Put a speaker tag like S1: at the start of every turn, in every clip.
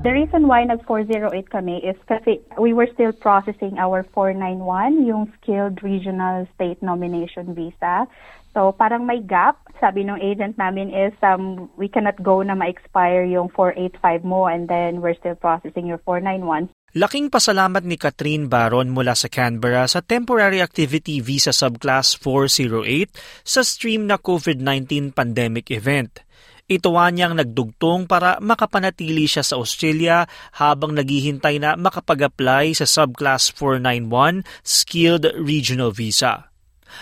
S1: The reason why nag-408 kami is kasi we were still processing our 491, yung Skilled Regional State Nomination Visa. So parang may gap. Sabi ng agent namin is um, we cannot go na ma-expire yung 485 mo and then we're still processing your 491.
S2: Laking pasalamat ni Catherine Baron mula sa Canberra sa Temporary Activity Visa Subclass 408 sa stream na COVID-19 pandemic event. Ituwa niyang nagdugtong para makapanatili siya sa Australia habang naghihintay na makapag-apply sa Subclass 491 Skilled Regional Visa.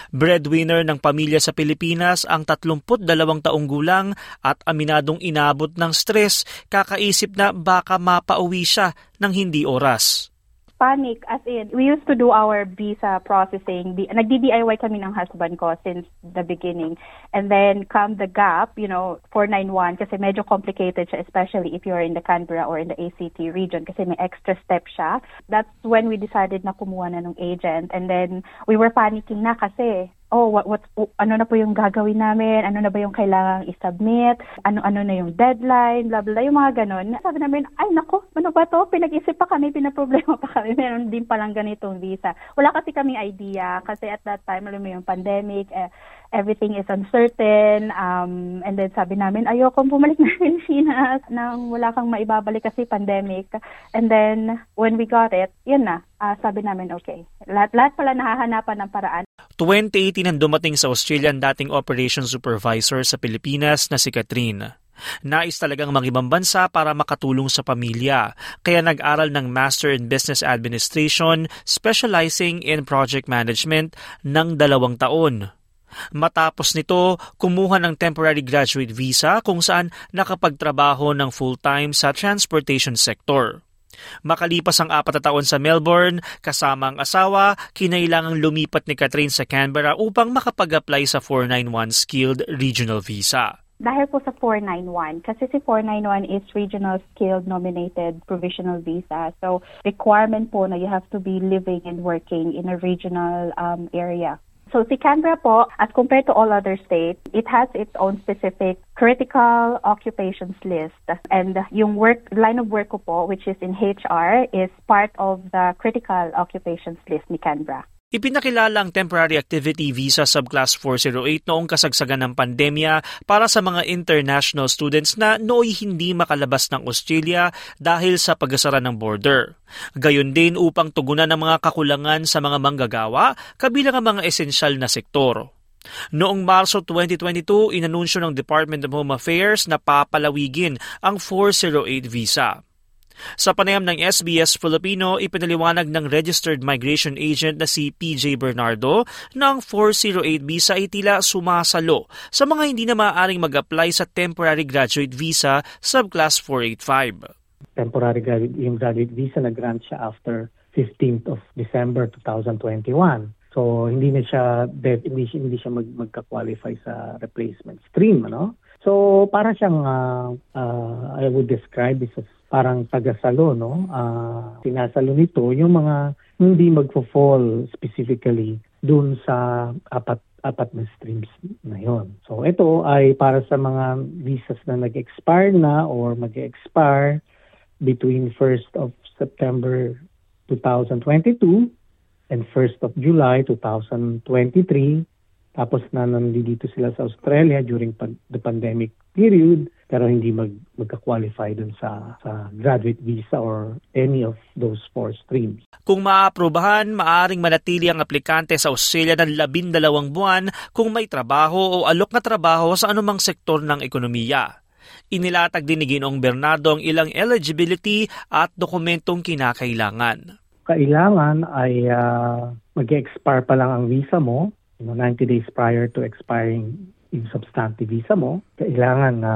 S2: Breadwinner ng pamilya sa Pilipinas ang 32 taong gulang at aminadong inabot ng stress kakaisip na baka mapauwi siya ng hindi oras
S1: panic as in, we used to do our visa processing. Nag-DIY kami ng husband ko since the beginning. And then come the gap, you know, 491 kasi medyo complicated siya, especially if you're in the Canberra or in the ACT region kasi may extra step siya. That's when we decided na kumuha na ng agent. And then we were panicking na kasi oh, what, what, ano na po yung gagawin namin, ano na ba yung kailangang i-submit, ano-ano na yung deadline, blah, blah, yung mga ganun. Sabi namin, ay nako, ano ba to? Pinag-isip pa kami, pinaproblema pa kami, meron din palang ganitong visa. Wala kasi kami idea, kasi at that time, alam mo yung pandemic, eh, everything is uncertain, um, and then sabi namin, ayoko bumalik na Pilipinas nang wala kang maibabalik kasi pandemic. And then, when we got it, yun na, uh, sabi namin, okay. Lahat, lahat pala nahahanapan ng paraan.
S2: 2018 nang dumating sa Australia ang dating operations supervisor sa Pilipinas na si Catherine. Nais talagang magibang bansa para makatulong sa pamilya, kaya nag-aral ng Master in Business Administration specializing in project management ng dalawang taon. Matapos nito, kumuha ng temporary graduate visa kung saan nakapagtrabaho ng full-time sa transportation sector. Makalipas ang apat na taon sa Melbourne, kasama ang asawa, kinailangang lumipat ni Catherine sa Canberra upang makapag-apply sa 491 Skilled Regional Visa.
S1: Dahil po sa 491, kasi si 491 is Regional Skilled Nominated Provisional Visa. So, requirement po na you have to be living and working in a regional um, area. So si Canberra po, as compared to all other states, it has its own specific critical occupations list. And yung work line of work ko po, which is in HR, is part of the critical occupations list ni Canberra.
S2: Ipinakilala ang Temporary Activity Visa Subclass 408 noong kasagsagan ng pandemya para sa mga international students na nooy hindi makalabas ng Australia dahil sa pagasara ng border. Gayon din upang tugunan ang mga kakulangan sa mga manggagawa kabilang ang mga esensyal na sektor. Noong Marso 2022, inanunsyo ng Department of Home Affairs na papalawigin ang 408 visa. Sa panayam ng SBS Filipino, ipinaliwanag ng registered migration agent na si PJ Bernardo na ang 408 visa ay tila sumasalo sa mga hindi na maaaring mag-apply sa temporary graduate visa subclass 485.
S3: Temporary graduate, visa na grant siya after 15th of December 2021. So hindi na siya hindi, hindi siya mag, magka-qualify sa replacement stream, ano? So para siyang uh, uh, I would describe as parang tagasalo, no? Uh, sinasalo nito yung mga hindi magfo-fall specifically dun sa apat apat na streams na yon. So ito ay para sa mga visas na nag-expire na or mag-expire between 1st of September 2022 and 1st of July 2023 tapos na nandito sila sa Australia during pan- the pandemic period pero hindi mag magka-qualify dun sa sa graduate visa or any of those four streams.
S2: Kung maaprubahan, maaring manatili ang aplikante sa Australia ng labindalawang buwan kung may trabaho o alok na trabaho sa anumang sektor ng ekonomiya. Inilatag din ni Ginoong Bernardo ang ilang eligibility at dokumentong kinakailangan.
S3: Kailangan ay uh, mag-expire pa lang ang visa mo you know, 90 days prior to expiring yung substantive visa mo, kailangan na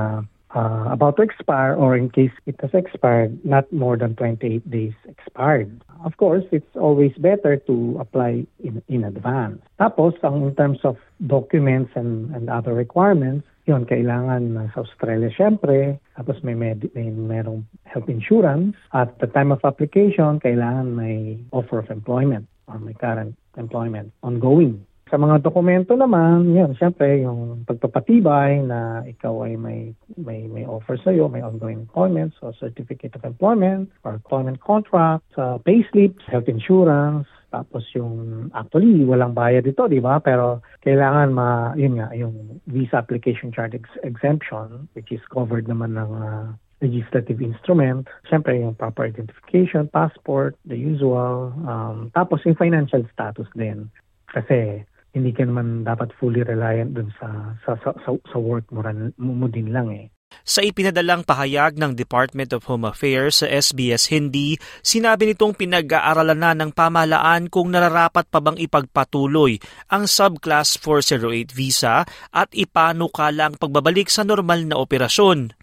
S3: uh, about to expire or in case it has expired, not more than 28 days expired. Of course, it's always better to apply in, in advance. Tapos, ang in terms of documents and, and other requirements, yun, kailangan uh, sa Australia syempre, tapos may, med- may merong health insurance. At the time of application, kailangan may offer of employment or may current employment ongoing. Sa mga dokumento naman, yun, siyempre, yung pagpapatibay na ikaw ay may, may, may offer sa iyo, may ongoing employment, so certificate of employment or employment contract, uh, payslips, health insurance, tapos yung, actually, walang bayad dito, di ba? Pero kailangan ma, yun nga, yung visa application charge ex- exemption, which is covered naman ng uh, legislative instrument. Siyempre, yung proper identification, passport, the usual. Um, tapos yung financial status din. Kasi hindi ka naman dapat fully reliant dun sa sa sa, sa work mo, ran, mo din lang eh.
S2: Sa ipinadalang pahayag ng Department of Home Affairs sa SBS Hindi, sinabi nitong pinag-aaralan na ng pamahalaan kung nararapat pa bang ipagpatuloy ang Subclass 408 visa at ipanukala ang pagbabalik sa normal na operasyon.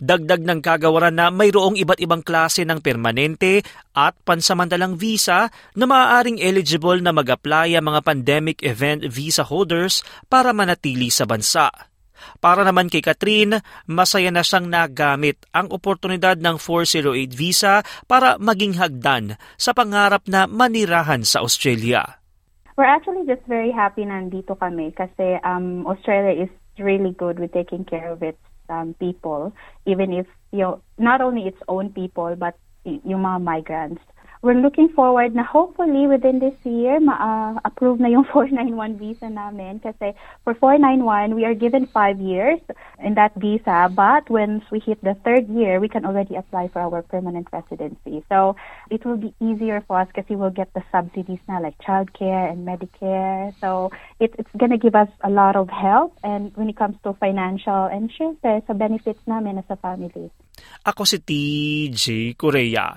S2: Dagdag ng kagawaran na mayroong iba't ibang klase ng permanente at pansamantalang visa na maaaring eligible na mag-apply ang mga pandemic event visa holders para manatili sa bansa. Para naman kay Catherine, masaya na siyang nagamit ang oportunidad ng 408 visa para maging hagdan sa pangarap na manirahan sa Australia.
S1: We're actually just very happy nandito kami kasi um, Australia is really good with taking care of its um, people, even if you know, not only its own people but yung mga migrants. We're looking forward na hopefully within this year ma-approve na yung 491 visa namin kasi for 491 we are given five years in that visa but once we hit the third year we can already apply for our permanent residency. So it will be easier for us kasi we'll get the subsidies na like childcare and Medicare. So it, it's gonna give us a lot of help and when it comes to financial and syempre sa benefits namin as a family.
S2: Ako si TJ Korea